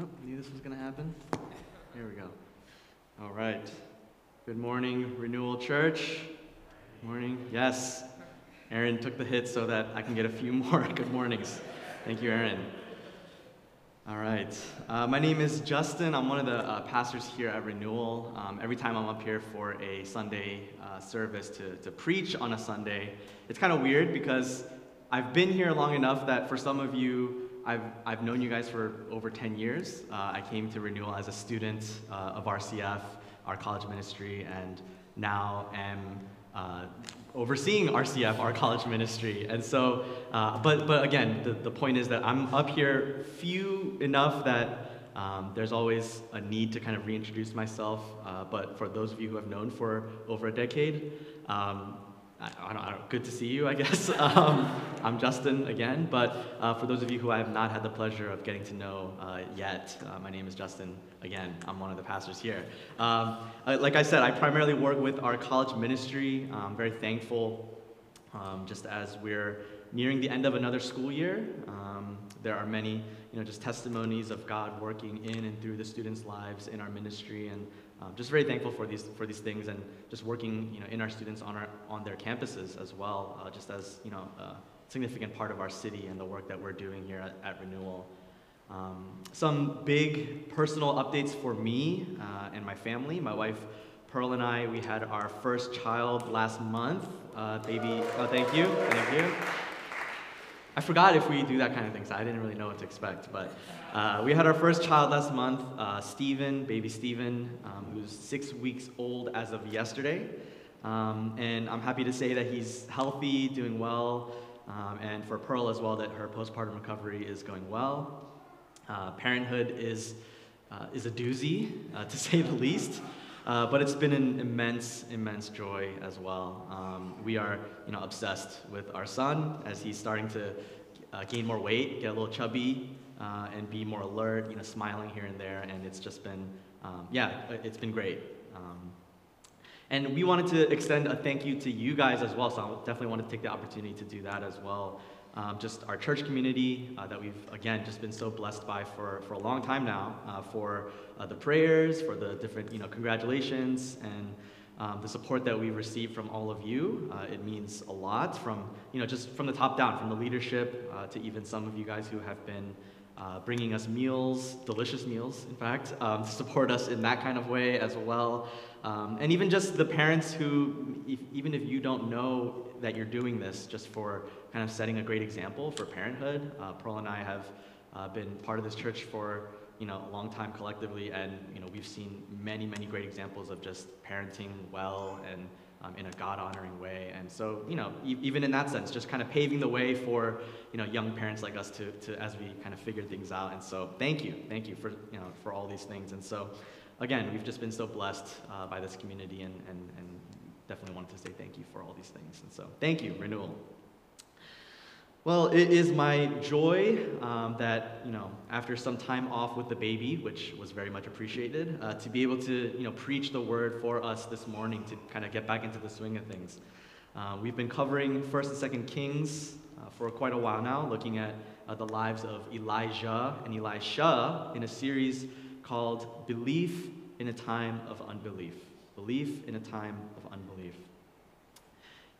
Oh, knew this was going to happen. Here we go. All right. Good morning, Renewal Church. Morning. Yes. Aaron took the hit so that I can get a few more good mornings. Thank you, Aaron. All right. Uh, my name is Justin. I'm one of the uh, pastors here at Renewal. Um, every time I'm up here for a Sunday uh, service to, to preach on a Sunday, it's kind of weird because I've been here long enough that for some of you, I've, I've known you guys for over 10 years. Uh, I came to Renewal as a student uh, of RCF, our college ministry, and now am uh, overseeing RCF, our college ministry. And so, uh, but, but again, the, the point is that I'm up here few enough that um, there's always a need to kind of reintroduce myself. Uh, but for those of you who have known for over a decade, um, I, don't, I don't, good to see you, I guess. Um, I'm Justin again, but uh, for those of you who I have not had the pleasure of getting to know uh, yet, uh, my name is Justin. Again, I'm one of the pastors here. Um, uh, like I said, I primarily work with our college ministry. I'm very thankful, um, just as we're nearing the end of another school year. Um, there are many, you know, just testimonies of God working in and through the students' lives in our ministry, and um, just very thankful for these for these things and just working you know in our students on our on their campuses as well uh, just as you know a significant part of our city and the work that we're doing here at, at renewal. Um, some big personal updates for me uh, and my family. My wife pearl and i we had our first child last month. Uh, baby oh thank you thank you I forgot if we do that kind of thing, so I didn't really know what to expect. But uh, we had our first child last month, uh, Steven, baby Steven, um, who's six weeks old as of yesterday. Um, and I'm happy to say that he's healthy, doing well, um, and for Pearl as well, that her postpartum recovery is going well. Uh, parenthood is, uh, is a doozy, uh, to say the least. Uh, but it's been an immense, immense joy as well. Um, we are, you know, obsessed with our son as he's starting to uh, gain more weight, get a little chubby, uh, and be more alert, you know, smiling here and there. And it's just been, um, yeah, it's been great. Um, and we wanted to extend a thank you to you guys as well. So I definitely want to take the opportunity to do that as well um, just our church community uh, that we've, again, just been so blessed by for, for a long time now, uh, for uh, the prayers, for the different, you know, congratulations, and um, the support that we receive from all of you. Uh, it means a lot from, you know, just from the top down, from the leadership uh, to even some of you guys who have been uh, bringing us meals, delicious meals, in fact, um, to support us in that kind of way as well. Um, and even just the parents who, if, even if you don't know that you're doing this just for kind of setting a great example for parenthood. Uh, Pearl and I have uh, been part of this church for you know a long time collectively, and you know we've seen many many great examples of just parenting well and um, in a God honoring way. And so you know e- even in that sense, just kind of paving the way for you know young parents like us to, to as we kind of figure things out. And so thank you, thank you for you know for all these things. And so again, we've just been so blessed uh, by this community and, and, and definitely wanted to say thank you for all these things. And so thank you, Renewal. Well, it is my joy um, that, you know, after some time off with the baby, which was very much appreciated, uh, to be able to, you know, preach the word for us this morning to kind of get back into the swing of things. Uh, we've been covering 1st and 2nd Kings uh, for quite a while now, looking at uh, the lives of Elijah and Elisha in a series called Belief in a Time of Unbelief. Belief in a Time.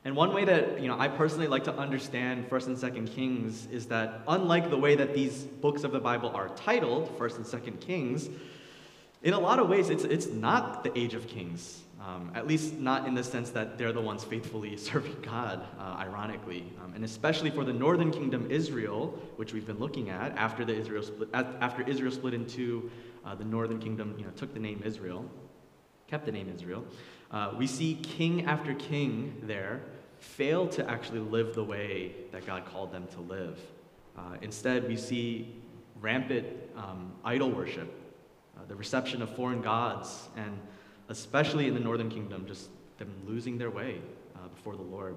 And one way that you know, I personally like to understand 1st and 2nd Kings is that unlike the way that these books of the Bible are titled, 1st and 2nd Kings, in a lot of ways it's, it's not the age of kings. Um, at least not in the sense that they're the ones faithfully serving God, uh, ironically. Um, and especially for the northern kingdom Israel, which we've been looking at, after, the Israel split, after Israel split into uh, the northern kingdom, you know, took the name Israel, kept the name Israel. Uh, we see king after king there fail to actually live the way that God called them to live. Uh, instead, we see rampant um, idol worship, uh, the reception of foreign gods, and especially in the northern kingdom, just them losing their way uh, before the Lord.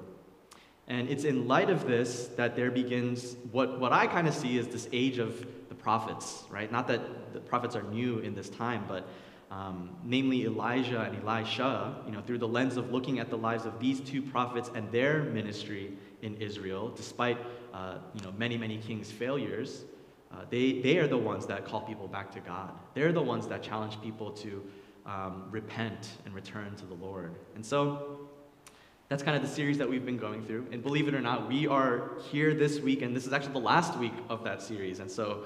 And it's in light of this that there begins what, what I kind of see is this age of the prophets, right? Not that the prophets are new in this time, but um, namely Elijah and Elisha, you know, through the lens of looking at the lives of these two prophets and their ministry in Israel, despite uh, you know, many, many kings' failures, uh, they, they are the ones that call people back to God. They're the ones that challenge people to um, repent and return to the Lord. And so that's kind of the series that we've been going through. And believe it or not, we are here this week, and this is actually the last week of that series. And so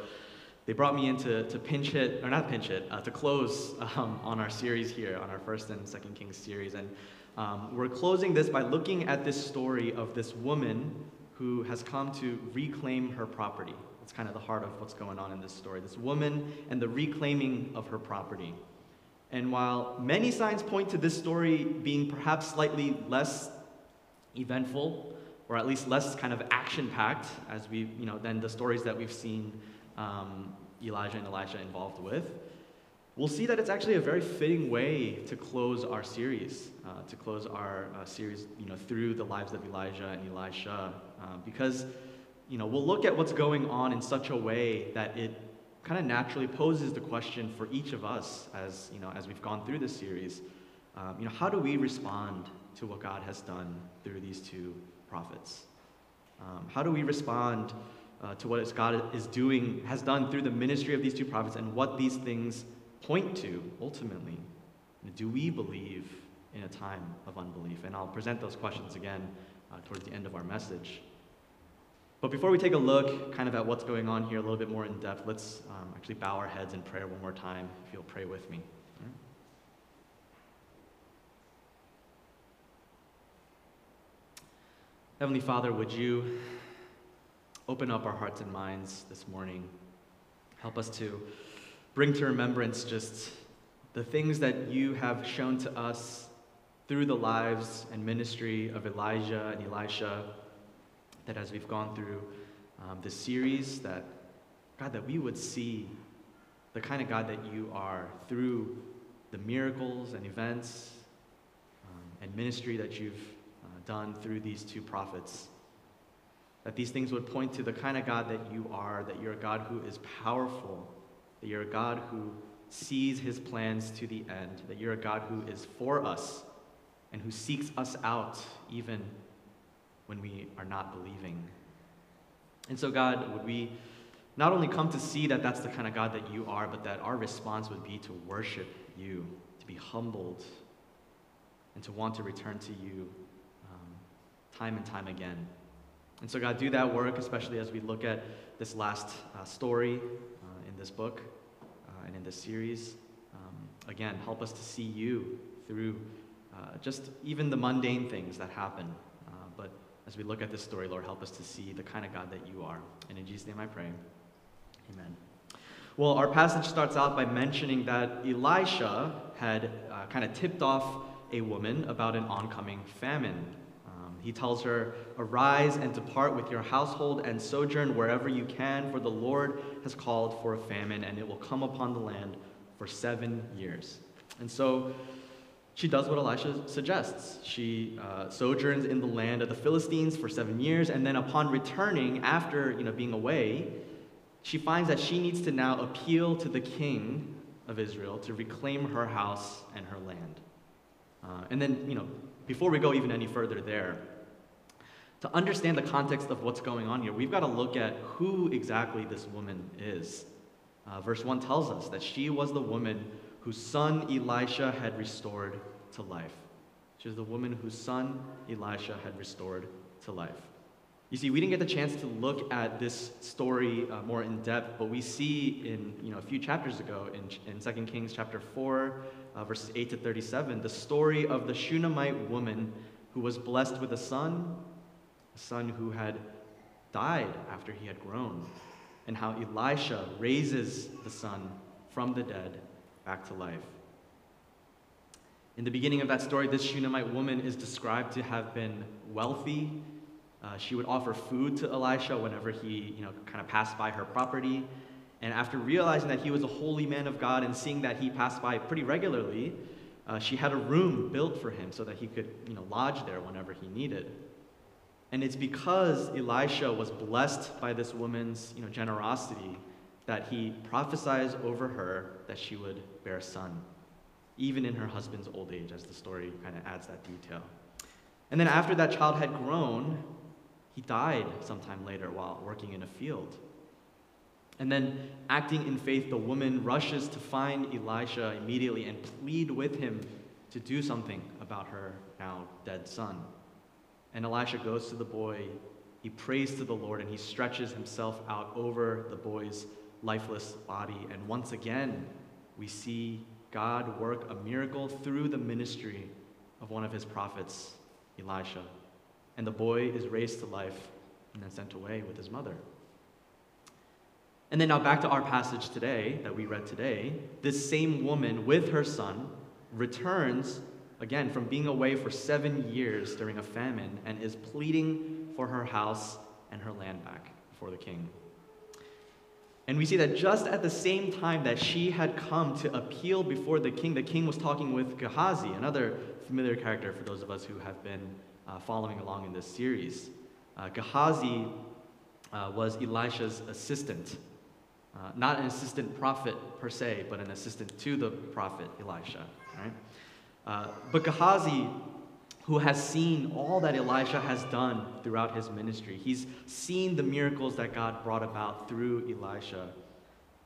they brought me in to, to pinch hit, or not pinch hit, uh, to close um, on our series here, on our first and second Kings series. And um, we're closing this by looking at this story of this woman who has come to reclaim her property. It's kind of the heart of what's going on in this story. This woman and the reclaiming of her property. And while many signs point to this story being perhaps slightly less eventful, or at least less kind of action-packed, as we, you know, than the stories that we've seen um, Elijah and Elisha involved with, we'll see that it's actually a very fitting way to close our series, uh, to close our uh, series, you know, through the lives of Elijah and Elisha, uh, because you know, we'll look at what's going on in such a way that it kind of naturally poses the question for each of us as, you know, as we've gone through this series. Um, you know, how do we respond to what God has done through these two prophets? Um, how do we respond uh, to what God is doing, has done through the ministry of these two prophets, and what these things point to ultimately? Do we believe in a time of unbelief? And I'll present those questions again uh, towards the end of our message. But before we take a look kind of at what's going on here a little bit more in depth, let's um, actually bow our heads in prayer one more time, if you'll pray with me. Heavenly Father, would you open up our hearts and minds this morning? Help us to bring to remembrance just the things that you have shown to us through the lives and ministry of Elijah and Elisha that as we've gone through um, this series, that God, that we would see the kind of God that you are through the miracles and events um, and ministry that you've uh, done through these two prophets. That these things would point to the kind of God that you are, that you're a God who is powerful, that you're a God who sees his plans to the end, that you're a God who is for us and who seeks us out even when we are not believing. And so, God, would we not only come to see that that's the kind of God that you are, but that our response would be to worship you, to be humbled, and to want to return to you um, time and time again. And so, God, do that work, especially as we look at this last uh, story uh, in this book uh, and in this series. Um, again, help us to see you through uh, just even the mundane things that happen but as we look at this story, Lord, help us to see the kind of God that you are. And in Jesus' name I pray. Amen. Well, our passage starts out by mentioning that Elisha had uh, kind of tipped off a woman about an oncoming famine. He tells her, Arise and depart with your household and sojourn wherever you can, for the Lord has called for a famine, and it will come upon the land for seven years. And so she does what Elisha suggests. She uh, sojourns in the land of the Philistines for seven years, and then upon returning, after you know, being away, she finds that she needs to now appeal to the king of Israel to reclaim her house and her land. Uh, and then, you know, before we go even any further there, to understand the context of what's going on here, we've got to look at who exactly this woman is. Uh, verse 1 tells us that she was the woman whose son Elisha had restored to life. She was the woman whose son Elisha had restored to life. You see, we didn't get the chance to look at this story uh, more in depth, but we see in you know a few chapters ago in, in 2 Kings chapter 4, uh, verses 8 to 37, the story of the Shunammite woman who was blessed with a son, a son who had died after he had grown, and how Elisha raises the son from the dead back to life. In the beginning of that story, this Shunammite woman is described to have been wealthy. Uh, she would offer food to Elisha whenever he, you know, kind of passed by her property. And after realizing that he was a holy man of God and seeing that he passed by pretty regularly, uh, she had a room built for him so that he could, you know, lodge there whenever he needed. And it's because Elisha was blessed by this woman's, you know, generosity that he prophesies over her that she would bear a son, even in her husband's old age, as the story kind of adds that detail. And then after that child had grown, he died sometime later while working in a field. And then, acting in faith, the woman rushes to find Elisha immediately and plead with him to do something about her now dead son. And Elisha goes to the boy, he prays to the Lord, and he stretches himself out over the boy's lifeless body. And once again, we see God work a miracle through the ministry of one of his prophets, Elisha. And the boy is raised to life and then sent away with his mother. And then now back to our passage today that we read today. This same woman with her son returns again from being away for seven years during a famine and is pleading for her house and her land back before the king. And we see that just at the same time that she had come to appeal before the king, the king was talking with Gehazi, another familiar character for those of us who have been uh, following along in this series. Uh, Gehazi uh, was Elisha's assistant, uh, not an assistant prophet per se, but an assistant to the prophet Elisha. Right? Uh, but Gehazi, who has seen all that Elisha has done throughout his ministry, he's seen the miracles that God brought about through Elisha.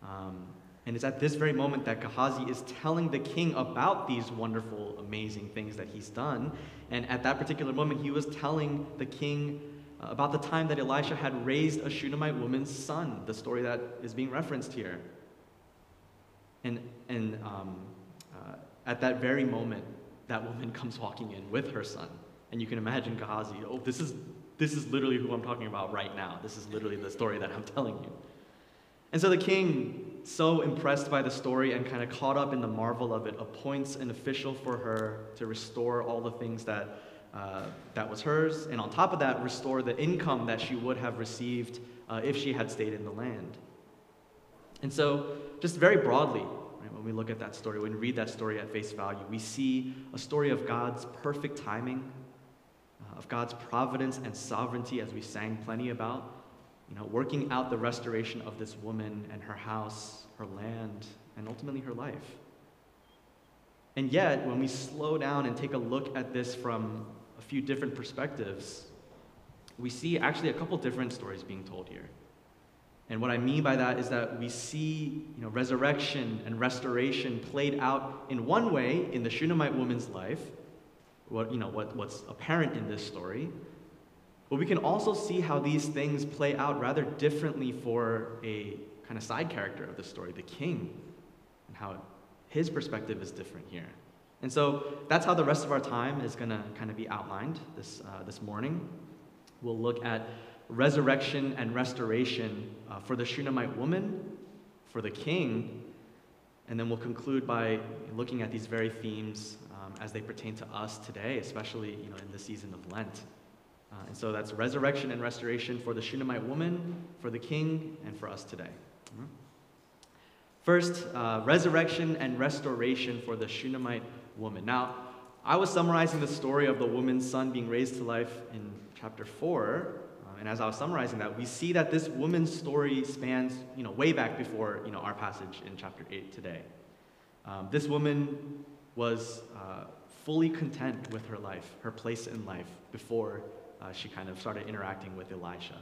Um, and it's at this very moment that Gehazi is telling the king about these wonderful, amazing things that he's done. And at that particular moment, he was telling the king uh, about the time that Elisha had raised a Shunammite woman's son, the story that is being referenced here. And, and um, at that very moment, that woman comes walking in with her son. And you can imagine Gehazi, oh, this is, this is literally who I'm talking about right now. This is literally the story that I'm telling you. And so the king, so impressed by the story and kind of caught up in the marvel of it, appoints an official for her to restore all the things that, uh, that was hers, and on top of that, restore the income that she would have received uh, if she had stayed in the land. And so, just very broadly, right, when we look at that story, when we read that story at face value, we see a story of God's perfect timing, uh, of God's providence and sovereignty, as we sang plenty about you know, working out the restoration of this woman and her house, her land, and ultimately her life. And yet, when we slow down and take a look at this from a few different perspectives, we see actually a couple different stories being told here. And what I mean by that is that we see you know, resurrection and restoration played out in one way in the Shunammite woman's life, what, you know, what, what's apparent in this story, but we can also see how these things play out rather differently for a kind of side character of the story, the king, and how his perspective is different here. And so that's how the rest of our time is going to kind of be outlined this, uh, this morning. We'll look at resurrection and restoration uh, for the Shunammite woman, for the king, and then we'll conclude by looking at these very themes um, as they pertain to us today, especially you know, in the season of Lent. Uh, and so that's resurrection and restoration for the Shunammite woman, for the king, and for us today. Mm-hmm. First, uh, resurrection and restoration for the Shunammite woman. Now, I was summarizing the story of the woman's son being raised to life in chapter 4. And as I was summarizing that, we see that this woman's story spans you know, way back before you know, our passage in chapter 8 today. Um, this woman was uh, fully content with her life, her place in life, before uh, she kind of started interacting with Elisha.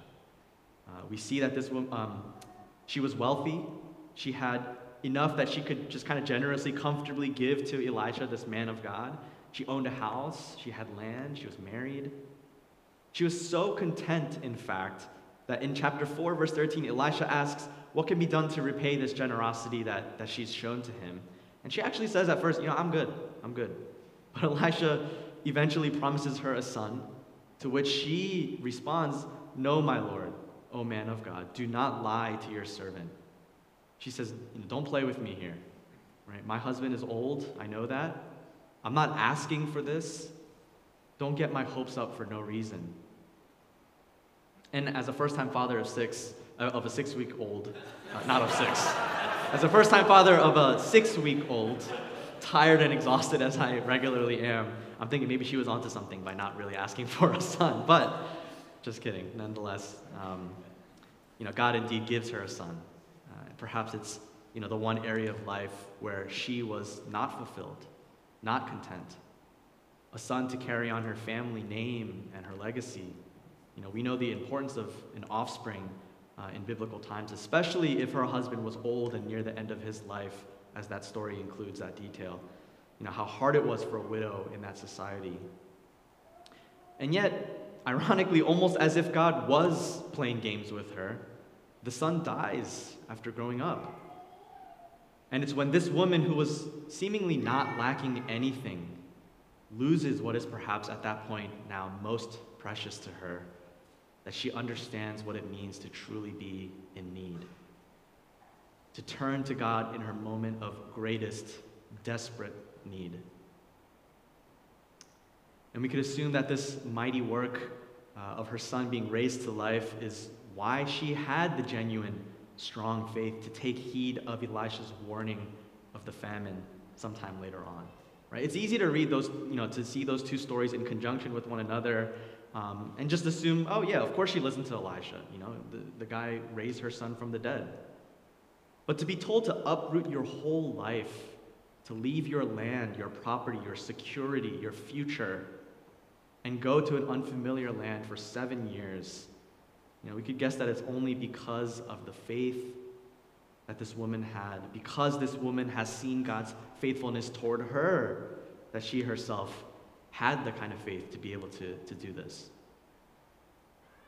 Uh, we see that this woman, um, she was wealthy. She had enough that she could just kind of generously, comfortably give to Elisha, this man of God. She owned a house, she had land, she was married. She was so content, in fact, that in chapter 4, verse 13, Elisha asks, What can be done to repay this generosity that, that she's shown to him? And she actually says at first, You know, I'm good, I'm good. But Elisha eventually promises her a son, to which she responds, No, my Lord, O man of God, do not lie to your servant. She says, Don't play with me here. Right? My husband is old, I know that. I'm not asking for this. Don't get my hopes up for no reason. And as a first time father of six, uh, of a six week old, uh, not of six, as a first time father of a six week old, tired and exhausted as I regularly am, I'm thinking maybe she was onto something by not really asking for a son. But just kidding. Nonetheless, um, you know, God indeed gives her a son. Uh, perhaps it's you know the one area of life where she was not fulfilled, not content. A son to carry on her family name and her legacy. You know, we know the importance of an offspring uh, in biblical times, especially if her husband was old and near the end of his life, as that story includes that detail. You know, how hard it was for a widow in that society. And yet, ironically, almost as if God was playing games with her, the son dies after growing up. And it's when this woman, who was seemingly not lacking anything, loses what is perhaps at that point now most precious to her, that she understands what it means to truly be in need. To turn to God in her moment of greatest, desperate need. And we could assume that this mighty work uh, of her son being raised to life is why she had the genuine, strong faith to take heed of Elisha's warning of the famine sometime later on. Right? It's easy to read those, you know, to see those two stories in conjunction with one another um, and just assume, oh, yeah, of course she listened to Elisha. You know, the, the guy raised her son from the dead. But to be told to uproot your whole life, to leave your land, your property, your security, your future, and go to an unfamiliar land for seven years, you know, we could guess that it's only because of the faith that this woman had, because this woman has seen God's faithfulness toward her, that she herself had the kind of faith to be able to, to do this.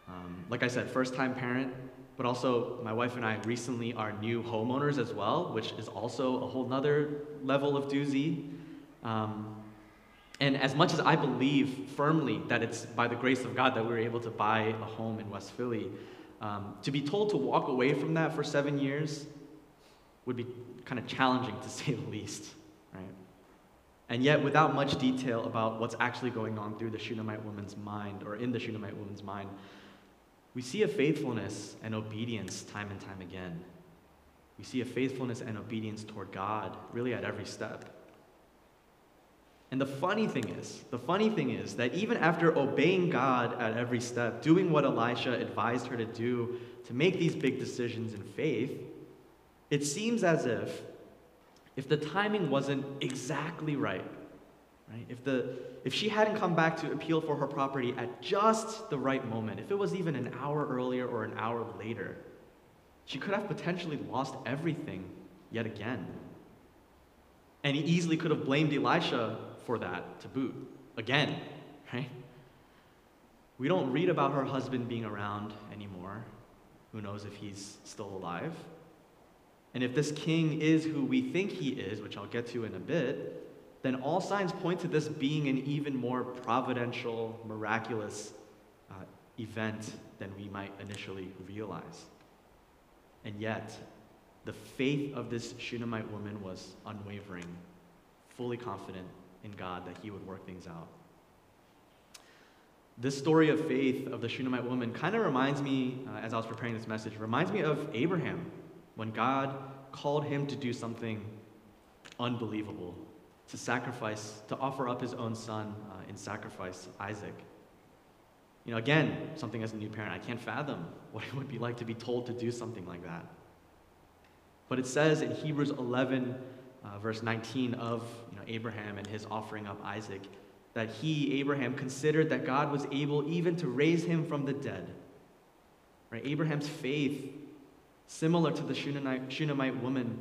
Um, like I said, first time parent, but also my wife and I recently are new homeowners as well, which is also a whole nother level of doozy. Um, and as much as I believe firmly that it's by the grace of God that we were able to buy a home in West Philly, um, to be told to walk away from that for seven years would be kind of challenging to say the least? And yet, without much detail about what's actually going on through the Shunammite woman's mind or in the Shunammite woman's mind, we see a faithfulness and obedience time and time again. We see a faithfulness and obedience toward God really at every step. And the funny thing is, the funny thing is that even after obeying God at every step, doing what Elisha advised her to do to make these big decisions in faith, it seems as if if the timing wasn't exactly right, right? If the if she hadn't come back to appeal for her property at just the right moment, if it was even an hour earlier or an hour later, she could have potentially lost everything yet again. And he easily could have blamed Elisha for that to boot. Again, right? We don't read about her husband being around anymore. Who knows if he's still alive? And if this king is who we think he is, which I'll get to in a bit, then all signs point to this being an even more providential, miraculous uh, event than we might initially realize. And yet, the faith of this Shunammite woman was unwavering, fully confident in God that He would work things out. This story of faith of the Shunammite woman kind of reminds me, uh, as I was preparing this message, reminds me of Abraham when God called him to do something unbelievable, to sacrifice, to offer up his own son uh, in sacrifice, Isaac. You know, again, something as a new parent, I can't fathom what it would be like to be told to do something like that. But it says in Hebrews 11, uh, verse 19 of you know, Abraham and his offering up Isaac, that he, Abraham, considered that God was able even to raise him from the dead. Right? Abraham's faith, similar to the Shunammite, Shunammite woman,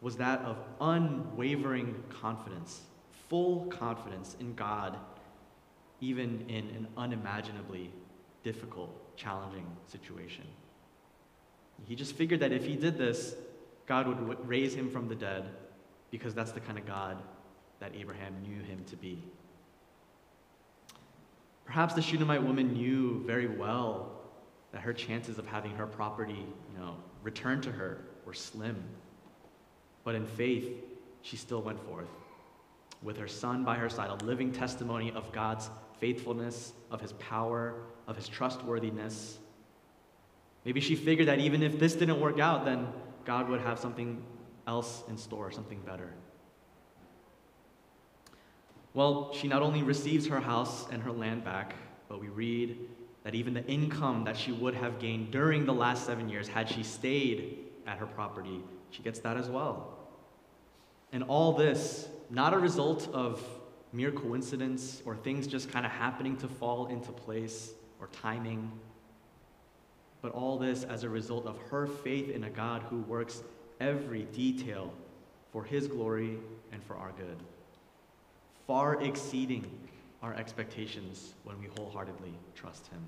was that of unwavering confidence, full confidence in God, even in an unimaginably difficult, challenging situation. He just figured that if he did this, God would raise him from the dead because that's the kind of God that Abraham knew him to be. Perhaps the Shunammite woman knew very well that her chances of having her property, you know, returned to her were slim. But in faith, she still went forth with her son by her side, a living testimony of God's faithfulness, of his power, of his trustworthiness. Maybe she figured that even if this didn't work out, then God would have something else in store, something better. Well, she not only receives her house and her land back, but we read that even the income that she would have gained during the last seven years, had she stayed at her property, she gets that as well. And all this, not a result of mere coincidence or things just kind of happening to fall into place or timing, but all this as a result of her faith in a God who works every detail for his glory and for our good, far exceeding our expectations when we wholeheartedly trust him.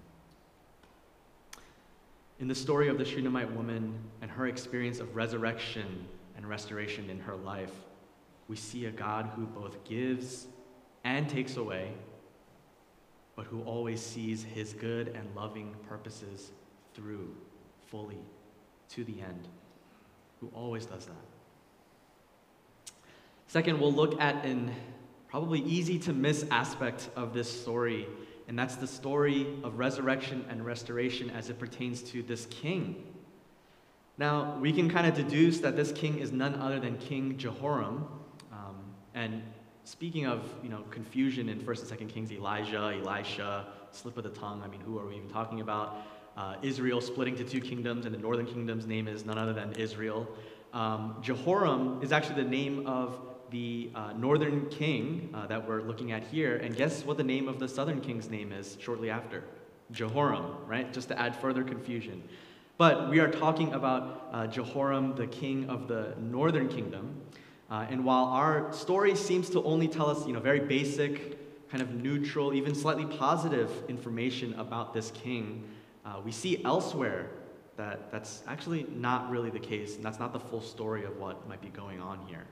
In the story of the Shunammite woman and her experience of resurrection and restoration in her life, we see a God who both gives and takes away, but who always sees his good and loving purposes through fully to the end, who always does that. Second, we'll look at an probably easy to miss aspect of this story, and that's the story of resurrection and restoration as it pertains to this king. Now, we can kind of deduce that this king is none other than King Jehoram. Um, and speaking of, you know, confusion in 1st and 2nd Kings, Elijah, Elisha, slip of the tongue, I mean, who are we even talking about? Uh, Israel splitting to two kingdoms, and the northern kingdom's name is none other than Israel. Um, Jehoram is actually the name of the uh, northern king uh, that we're looking at here. And guess what the name of the southern king's name is shortly after? Jehoram, right? Just to add further confusion. But we are talking about uh, Jehoram, the king of the northern kingdom. Uh, and while our story seems to only tell us, you know, very basic, kind of neutral, even slightly positive information about this king, uh, we see elsewhere that that's actually not really the case, and that's not the full story of what might be going on here.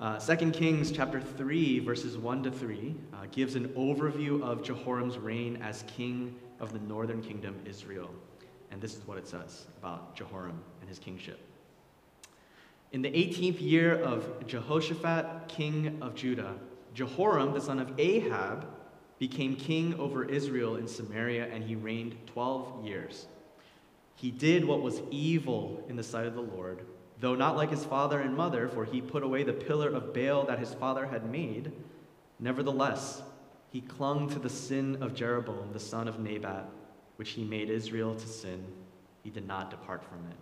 Uh, 2 Kings chapter 3, verses 1 to 3, uh, gives an overview of Jehoram's reign as king of the northern kingdom, Israel. And this is what it says about Jehoram and his kingship. In the 18th year of Jehoshaphat, king of Judah, Jehoram, the son of Ahab, became king over Israel in Samaria, and he reigned 12 years. He did what was evil in the sight of the Lord, though not like his father and mother, for he put away the pillar of Baal that his father had made. Nevertheless, he clung to the sin of Jeroboam, the son of Nebat, which he made Israel to sin. He did not depart from it.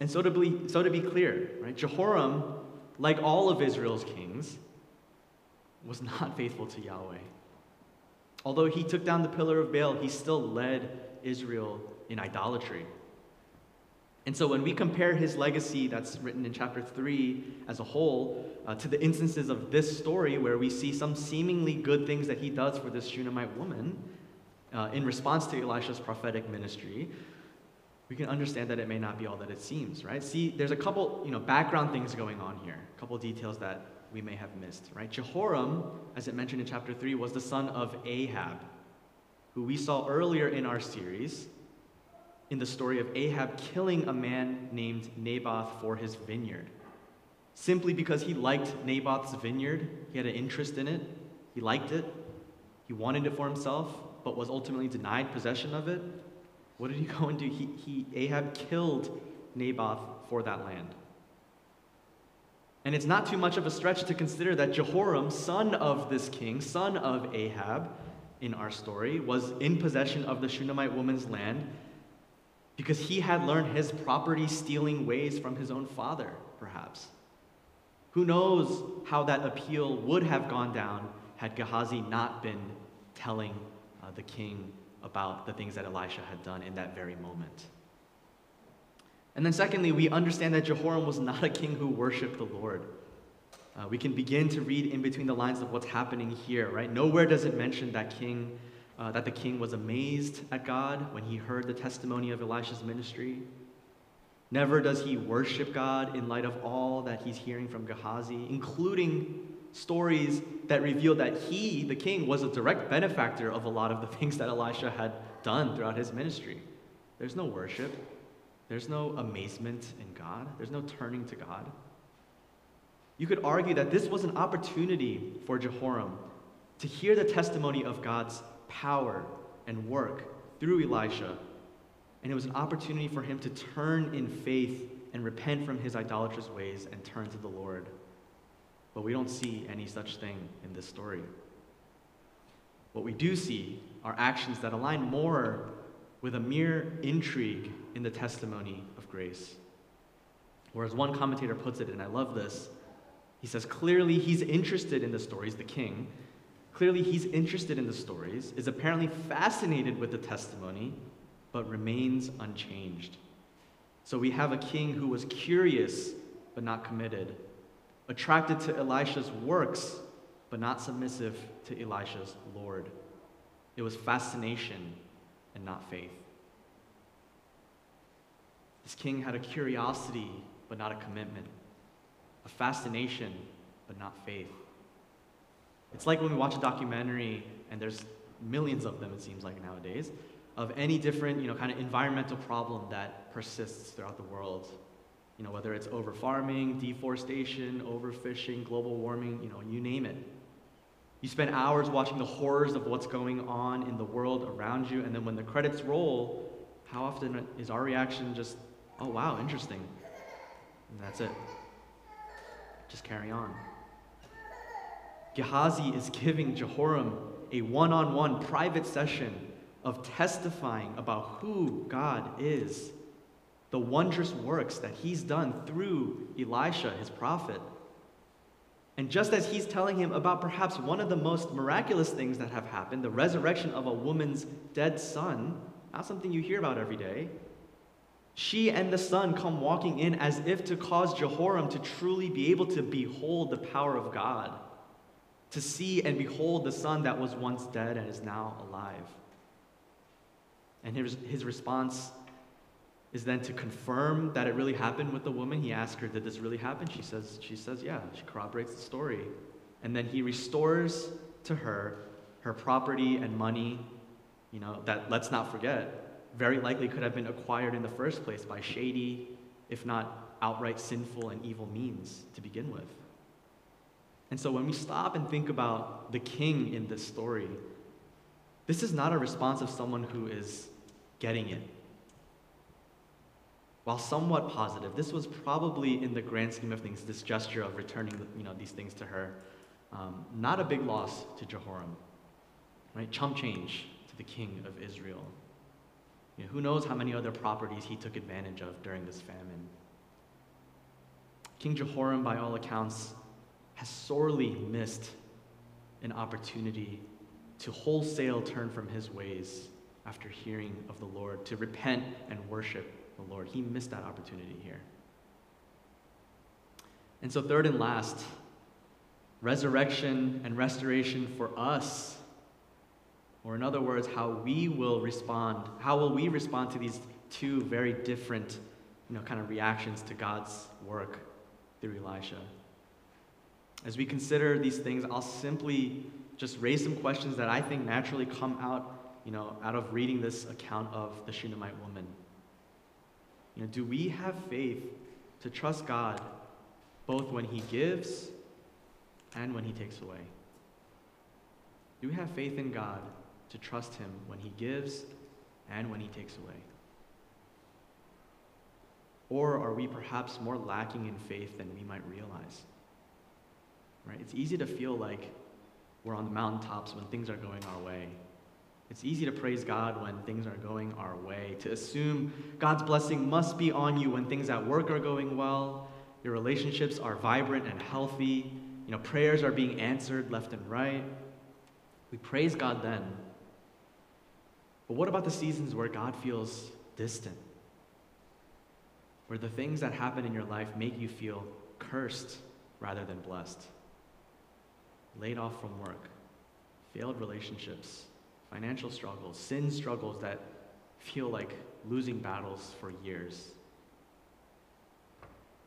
And so to be, so to be clear, right, Jehoram, like all of Israel's kings, was not faithful to Yahweh. Although he took down the pillar of Baal, he still led Israel in idolatry. And so when we compare his legacy that's written in chapter 3 as a whole uh, to the instances of this story where we see some seemingly good things that he does for this Shunammite woman uh, in response to Elisha's prophetic ministry, we can understand that it may not be all that it seems, right? See, there's a couple, you know, background things going on here, a couple details that we may have missed, right? Jehoram, as it mentioned in chapter 3, was the son of Ahab, who we saw earlier in our series in the story of Ahab killing a man named Naboth for his vineyard. Simply because he liked Naboth's vineyard, he had an interest in it, he liked it, he wanted it for himself, but was ultimately denied possession of it. What did he go and do? He, he, Ahab killed Naboth for that land. And it's not too much of a stretch to consider that Jehoram, son of this king, son of Ahab, in our story, was in possession of the Shunammite woman's land because he had learned his property stealing ways from his own father, perhaps. Who knows how that appeal would have gone down had Gehazi not been telling uh, the king about the things that Elisha had done in that very moment. And then, secondly, we understand that Jehoram was not a king who worshiped the Lord. Uh, we can begin to read in between the lines of what's happening here, right? Nowhere does it mention that king uh, that the king was amazed at God when he heard the testimony of Elisha's ministry. Never does he worship God in light of all that he's hearing from Gehazi, including stories that reveal that he, the king, was a direct benefactor of a lot of the things that Elisha had done throughout his ministry. There's no worship, there's no amazement in God, there's no turning to God. You could argue that this was an opportunity for Jehoram to hear the testimony of God's power and work through Elisha. And it was an opportunity for him to turn in faith and repent from his idolatrous ways and turn to the Lord. But we don't see any such thing in this story. What we do see are actions that align more with a mere intrigue in the testimony of grace. Whereas one commentator puts it, and I love this, he says, clearly he's interested in the stories, the king, Clearly, he's interested in the stories, is apparently fascinated with the testimony, but remains unchanged. So we have a king who was curious, but not committed, attracted to Elisha's works, but not submissive to Elisha's Lord. It was fascination and not faith. This king had a curiosity, but not a commitment, a fascination, but not faith. It's like when we watch a documentary, and there's millions of them, it seems like nowadays, of any different, you know, kind of environmental problem that persists throughout the world. You know, whether it's over farming, deforestation, overfishing, global warming, you know, you name it. You spend hours watching the horrors of what's going on in the world around you, and then when the credits roll, how often is our reaction just, oh wow, interesting? And that's it. Just carry on. Gehazi is giving Jehoram a one on one private session of testifying about who God is, the wondrous works that he's done through Elisha, his prophet. And just as he's telling him about perhaps one of the most miraculous things that have happened, the resurrection of a woman's dead son, not something you hear about every day, she and the son come walking in as if to cause Jehoram to truly be able to behold the power of God, to see and behold the son that was once dead and is now alive. And his, his response is then to confirm that it really happened with the woman. He asks her, Did this really happen? She says, she says, Yeah. She corroborates the story. And then he restores to her her property and money, you know, that let's not forget, very likely could have been acquired in the first place by shady, if not outright sinful and evil means to begin with. And so when we stop and think about the king in this story, this is not a response of someone who is getting it. While somewhat positive, this was probably in the grand scheme of things, this gesture of returning you know, these things to her, um, not a big loss to Jehoram. Right? Chump change to the king of Israel. You know, who knows how many other properties he took advantage of during this famine. King Jehoram, by all accounts, has sorely missed an opportunity to wholesale turn from his ways after hearing of the Lord, to repent and worship the Lord. He missed that opportunity here. And so, third and last, resurrection and restoration for us, or in other words, how we will respond. How will we respond to these two very different, you know, kind of reactions to God's work through Elisha? As we consider these things, I'll simply just raise some questions that I think naturally come out, you know, out of reading this account of the Shunammite woman. You know, do we have faith to trust God both when He gives and when He takes away? Do we have faith in God to trust Him when He gives and when He takes away? Or are we perhaps more lacking in faith than we might realize? Right? It's easy to feel like we're on the mountaintops when things are going our way. It's easy to praise God when things are going our way, to assume God's blessing must be on you when things at work are going well, your relationships are vibrant and healthy, you know, prayers are being answered left and right. We praise God then. But what about the seasons where God feels distant? Where the things that happen in your life make you feel cursed rather than blessed? Laid off from work, failed relationships, financial struggles, sin struggles that feel like losing battles for years.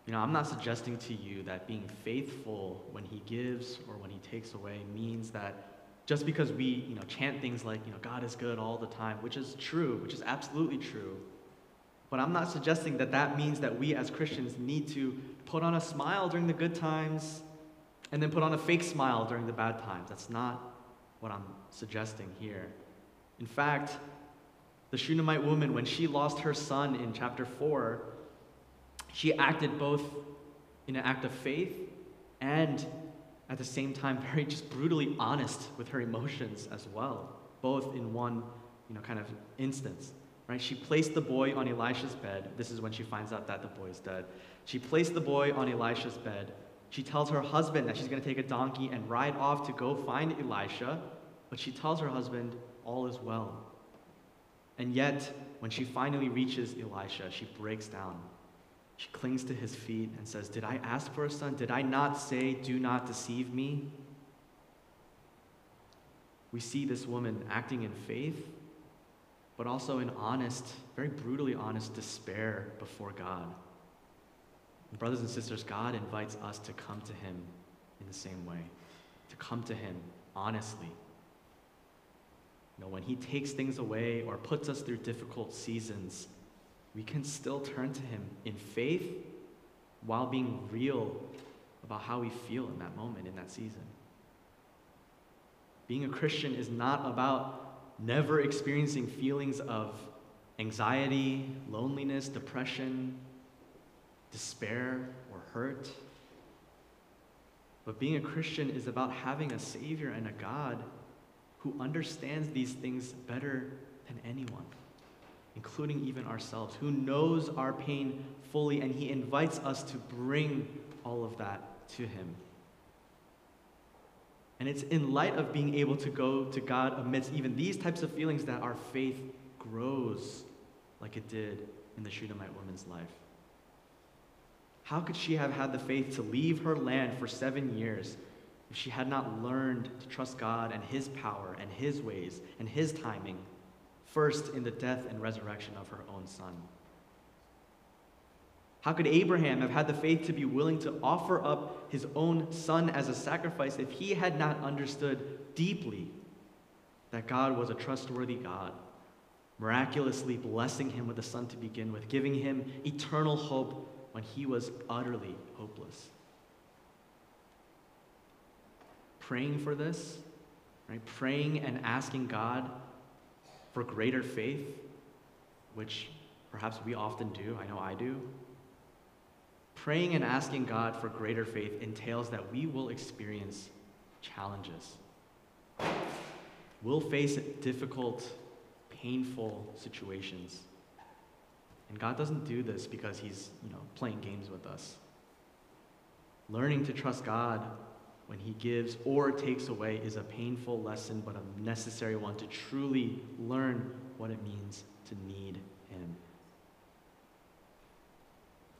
You know, I'm not suggesting to you that being faithful when he gives or when he takes away means that just because we, you know, chant things like, you know, God is good all the time, which is true, which is absolutely true. But I'm not suggesting that that means that we as Christians need to put on a smile during the good times and then put on a fake smile during the bad times. That's not what I'm suggesting here. In fact, the Shunammite woman, when she lost her son in chapter 4, she acted both in an act of faith and at the same time very just brutally honest with her emotions as well, both in one you know, kind of instance. Right? She placed the boy on Elisha's bed. This is when she finds out that the boy is dead. She placed the boy on Elisha's bed she tells her husband that she's going to take a donkey and ride off to go find Elisha, but she tells her husband all is well. And yet, when she finally reaches Elisha, she breaks down. She clings to his feet and says, Did I ask for a son? Did I not say, Do not deceive me? We see this woman acting in faith, but also in honest, very brutally honest despair before God. Brothers and sisters, God invites us to come to Him in the same way, to come to Him honestly. You know, when He takes things away or puts us through difficult seasons, we can still turn to Him in faith while being real about how we feel in that moment, in that season. Being a Christian is not about never experiencing feelings of anxiety, loneliness, depression, despair, or hurt. But being a Christian is about having a Savior and a God who understands these things better than anyone, including even ourselves, who knows our pain fully, and He invites us to bring all of that to Him. And it's in light of being able to go to God amidst even these types of feelings that our faith grows like it did in the Shunammite woman's life. How could she have had the faith to leave her land for seven years if she had not learned to trust God and His power and His ways and His timing, first in the death and resurrection of her own son? How could Abraham have had the faith to be willing to offer up his own son as a sacrifice if he had not understood deeply that God was a trustworthy God, miraculously blessing him with a son to begin with, giving him eternal hope when he was utterly hopeless. Praying for this, right? Praying and asking God for greater faith, which perhaps we often do. I know I do. Praying and asking God for greater faith entails that we will experience challenges. We'll face difficult, painful situations. And God doesn't do this because he's, you know, playing games with us. Learning to trust God when he gives or takes away is a painful lesson but a necessary one to truly learn what it means to need him.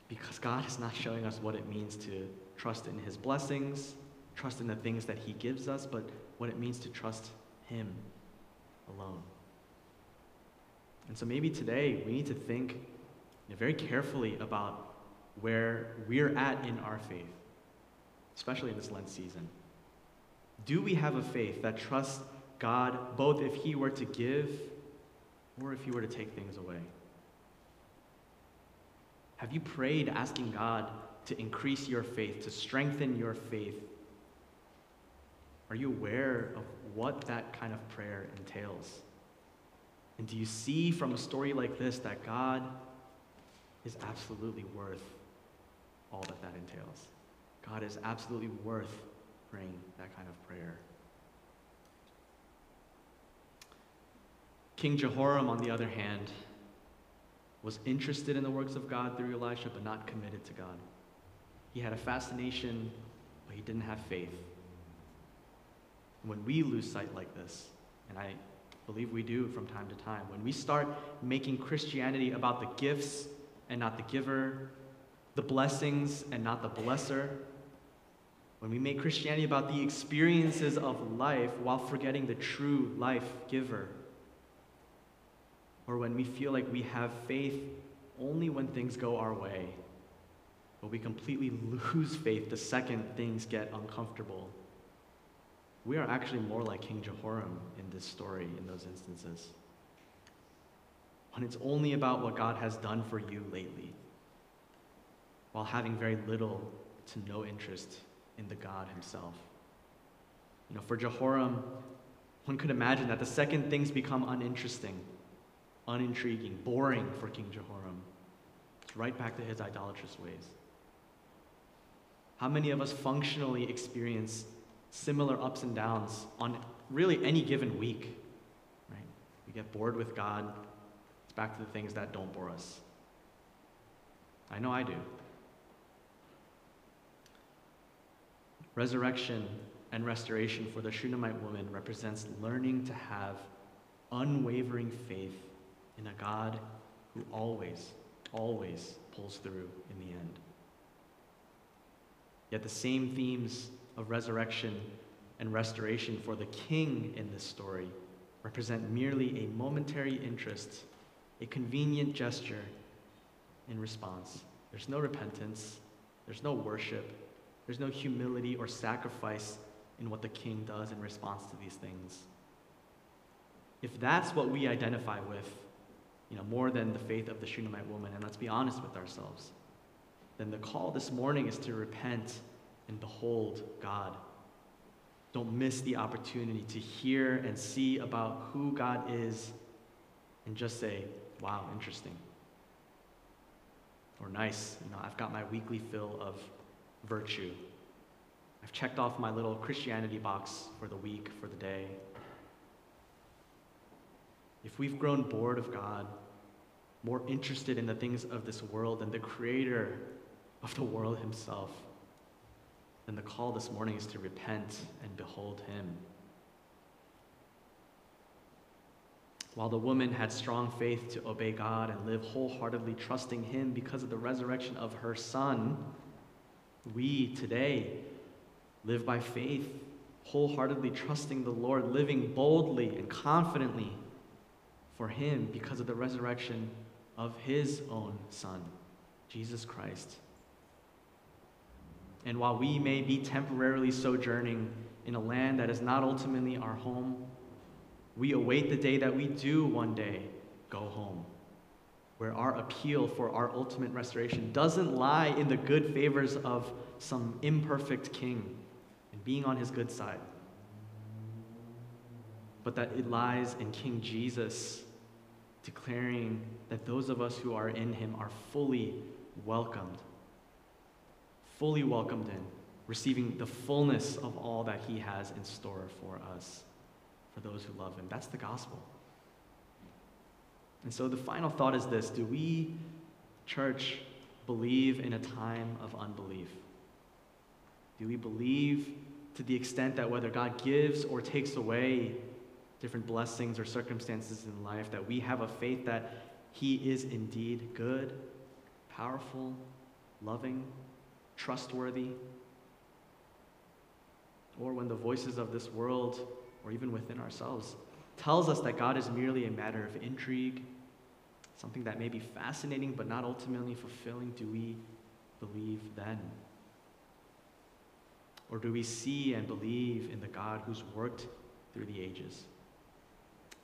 Because God is not showing us what it means to trust in his blessings, trust in the things that he gives us, but what it means to trust him alone. And so maybe today we need to think know, very carefully about where we're at in our faith, especially in this Lent season. Do we have a faith that trusts God both if He were to give or if He were to take things away? Have you prayed asking God to increase your faith, to strengthen your faith? Are you aware of what that kind of prayer entails? And do you see from a story like this that God is absolutely worth all that that entails. God is absolutely worth praying that kind of prayer. King Jehoram, on the other hand, was interested in the works of God through Elisha, but not committed to God. He had a fascination, but he didn't have faith. When we lose sight like this, and I believe we do from time to time, when we start making Christianity about the gifts and not the giver, the blessings and not the blesser. When we make Christianity about the experiences of life while forgetting the true life giver. Or when we feel like we have faith only when things go our way, but we completely lose faith the second things get uncomfortable. We are actually more like King Jehoram in this story, in those instances when it's only about what God has done for you lately, while having very little to no interest in the God Himself. You know, for Jehoram, one could imagine that the second things become uninteresting, unintriguing, boring for King Jehoram. It's right back to his idolatrous ways. How many of us functionally experience similar ups and downs on really any given week? Right? We get bored with God, back to the things that don't bore us. I know I do. Resurrection and restoration for the Shunammite woman represents learning to have unwavering faith in a God who always, always pulls through in the end. Yet the same themes of resurrection and restoration for the king in this story represent merely a momentary interest, a convenient gesture in response. There's no repentance, there's no worship, there's no humility or sacrifice in what the king does in response to these things. If that's what we identify with, you know, more than the faith of the Shunammite woman, and let's be honest with ourselves, then the call this morning is to repent and behold God. Don't miss the opportunity to hear and see about who God is and just say, wow, interesting. Or nice, you know, I've got my weekly fill of virtue. I've checked off my little Christianity box for the week, for the day. If we've grown bored of God, more interested in the things of this world than the creator of the world himself, then the call this morning is to repent and behold him. While the woman had strong faith to obey God and live wholeheartedly trusting him because of the resurrection of her son, we today live by faith, wholeheartedly trusting the Lord, living boldly and confidently for him because of the resurrection of his own Son, Jesus Christ. And while we may be temporarily sojourning in a land that is not ultimately our home, we await the day that we do one day go home, where our appeal for our ultimate restoration doesn't lie in the good favors of some imperfect king and being on his good side, but that it lies in King Jesus declaring that those of us who are in him are fully welcomed, fully welcomed in, receiving the fullness of all that he has in store for us, for those who love him. That's the gospel. And so the final thought is this Do we, church, believe in a time of unbelief? Do we believe to the extent that whether God gives or takes away different blessings or circumstances in life, that we have a faith that He is indeed good, powerful, loving, trustworthy. Or when the voices of this world, or even within ourselves, tells us that God is merely a matter of intrigue, something that may be fascinating but not ultimately fulfilling, do we believe then? Or do we see and believe in the God who's worked through the ages?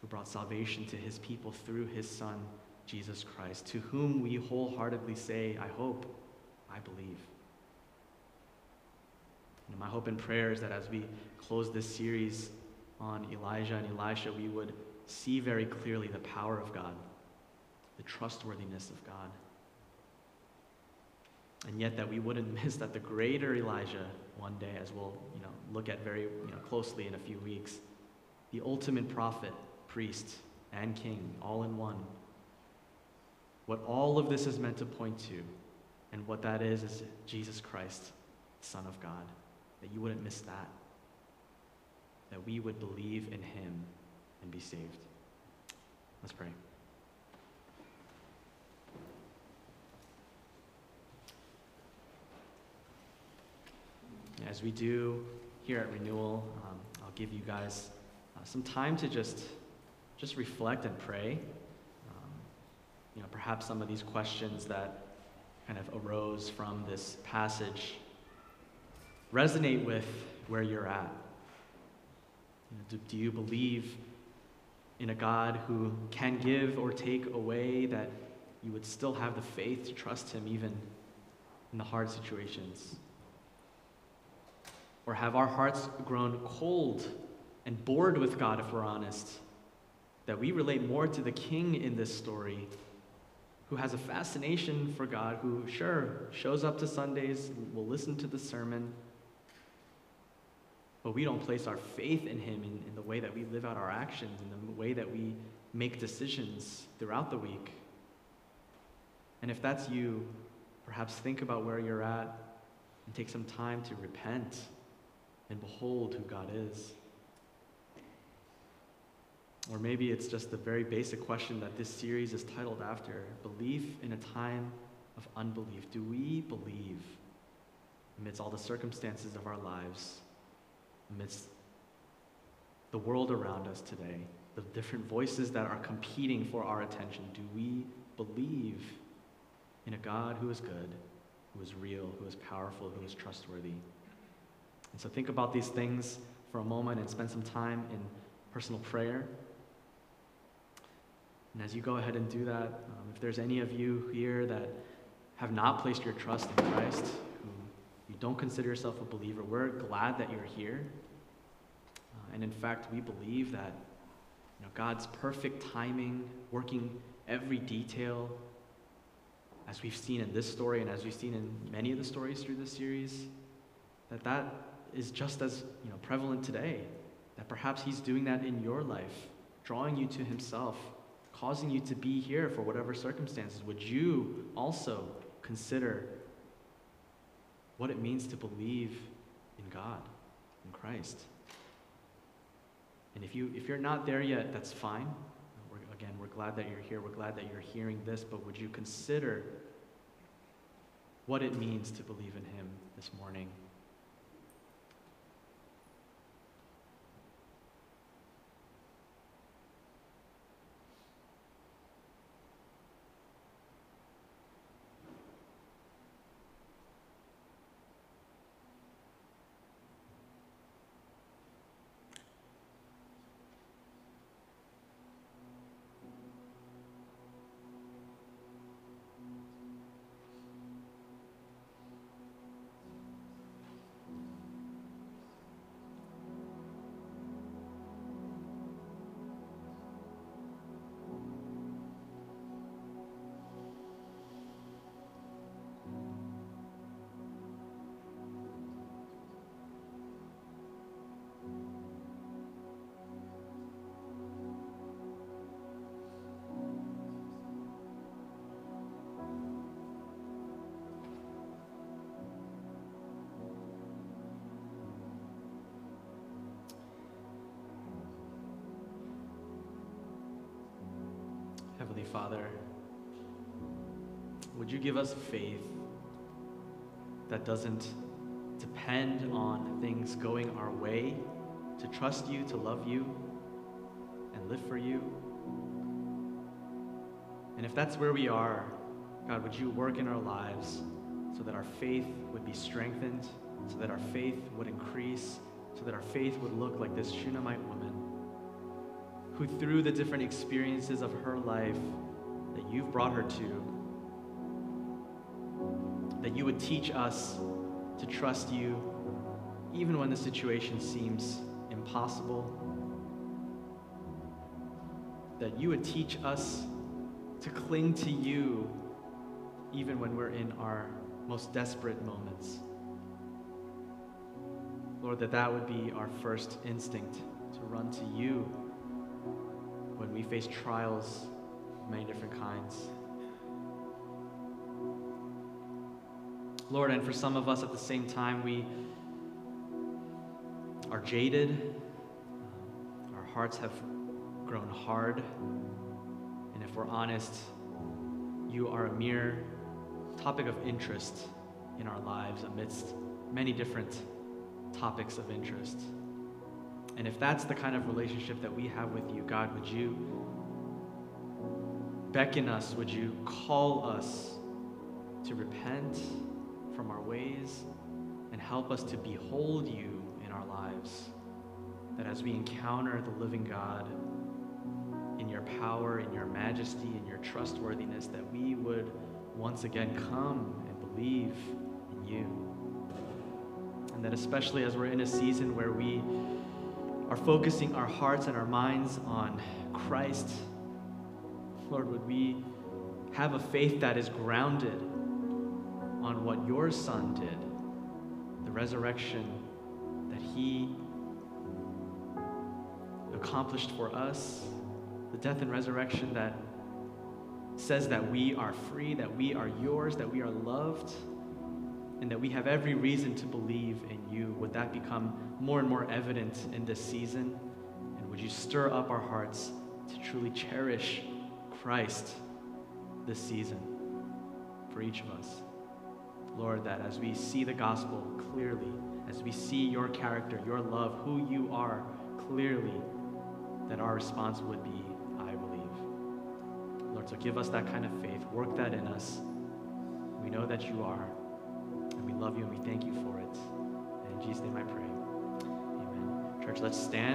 who brought salvation to his people through his Son, Jesus Christ, to whom we wholeheartedly say, I hope, I believe. And my hope and prayer is that as we close this series on Elijah and Elisha, we would see very clearly the power of God, the trustworthiness of God. And yet that we wouldn't miss that the greater Elijah one day, as we'll you know, look at very you know, closely in a few weeks, the ultimate prophet, priest, and king, all in one. What all of this is meant to point to, and what that is, is Jesus Christ, Son of God. That you wouldn't miss that. That we would believe in him and be saved. Let's pray. As we do here at Renewal, um, I'll give you guys uh, some time to just just reflect and pray. Um, you know, perhaps some of these questions that kind of arose from this passage resonate with where you're at. Do, do you believe in a God who can give or take away, that you would still have the faith to trust Him even in the hard situations? Or have our hearts grown cold and bored with God, if we're honest? that we relate more to the king in this story who has a fascination for God, who, sure, shows up to Sundays, will listen to the sermon, but we don't place our faith in him in, in the way that we live out our actions, in the way that we make decisions throughout the week. And if that's you, perhaps think about where you're at and take some time to repent and behold who God is. Or maybe it's just the very basic question that this series is titled after Belief in a Time of Unbelief. Do we believe amidst all the circumstances of our lives, amidst the world around us today, the different voices that are competing for our attention? Do we believe in a God who is good, who is real, who is powerful, who is trustworthy? And so think about these things for a moment and spend some time in personal prayer. And as you go ahead and do that, um, if there's any of you here that have not placed your trust in Christ, you don't consider yourself a believer, we're glad that you're here. Uh, and in fact, we believe that you know, God's perfect timing, working every detail, as we've seen in this story and as we've seen in many of the stories through this series, that that is just as you know, prevalent today. That perhaps He's doing that in your life, drawing you to Himself, causing you to be here for whatever circumstances. Would you also consider what it means to believe in God, in Christ? And if, you, if you're not there yet, that's fine. We're, again, we're glad that you're here. We're glad that you're hearing this, but would you consider what it means to believe in Him this morning? Father, would you give us faith that doesn't depend on things going our way, to trust you, to love you, and live for you? And if that's where we are, God, would you work in our lives so that our faith would be strengthened, so that our faith would increase, so that our faith would look like this Shunammite woman who, through the different experiences of her life that you've brought her to, that you would teach us to trust you even when the situation seems impossible. That you would teach us to cling to you even when we're in our most desperate moments. Lord, that that would be our first instinct to run to you when we face trials of many different kinds. Lord, and for some of us at the same time, we are jaded, uh, our hearts have grown hard, and if we're honest, you are a mere topic of interest in our lives amidst many different topics of interest. And if that's the kind of relationship that we have with you, God, would you beckon us? Would you call us to repent from our ways and help us to behold you in our lives? That as we encounter the living God in your power, in your majesty, in your trustworthiness, that we would once again come and believe in you. And that especially as we're in a season where we are focusing our hearts and our minds on Christ, Lord, would we have a faith that is grounded on what your Son did, the resurrection that He accomplished for us, the death and resurrection that says that we are free, that we are yours, that we are loved, and that we have every reason to believe in you. Would that become more and more evident in this season? And would you stir up our hearts to truly cherish Christ this season for each of us? Lord, that as we see the gospel clearly, as we see your character, your love, who you are clearly, that our response would be, I believe. Lord, so give us that kind of faith. Work that in us. We know that you are, we love you and we thank you for it. And in Jesus' name I pray. Amen. Church, let's stand.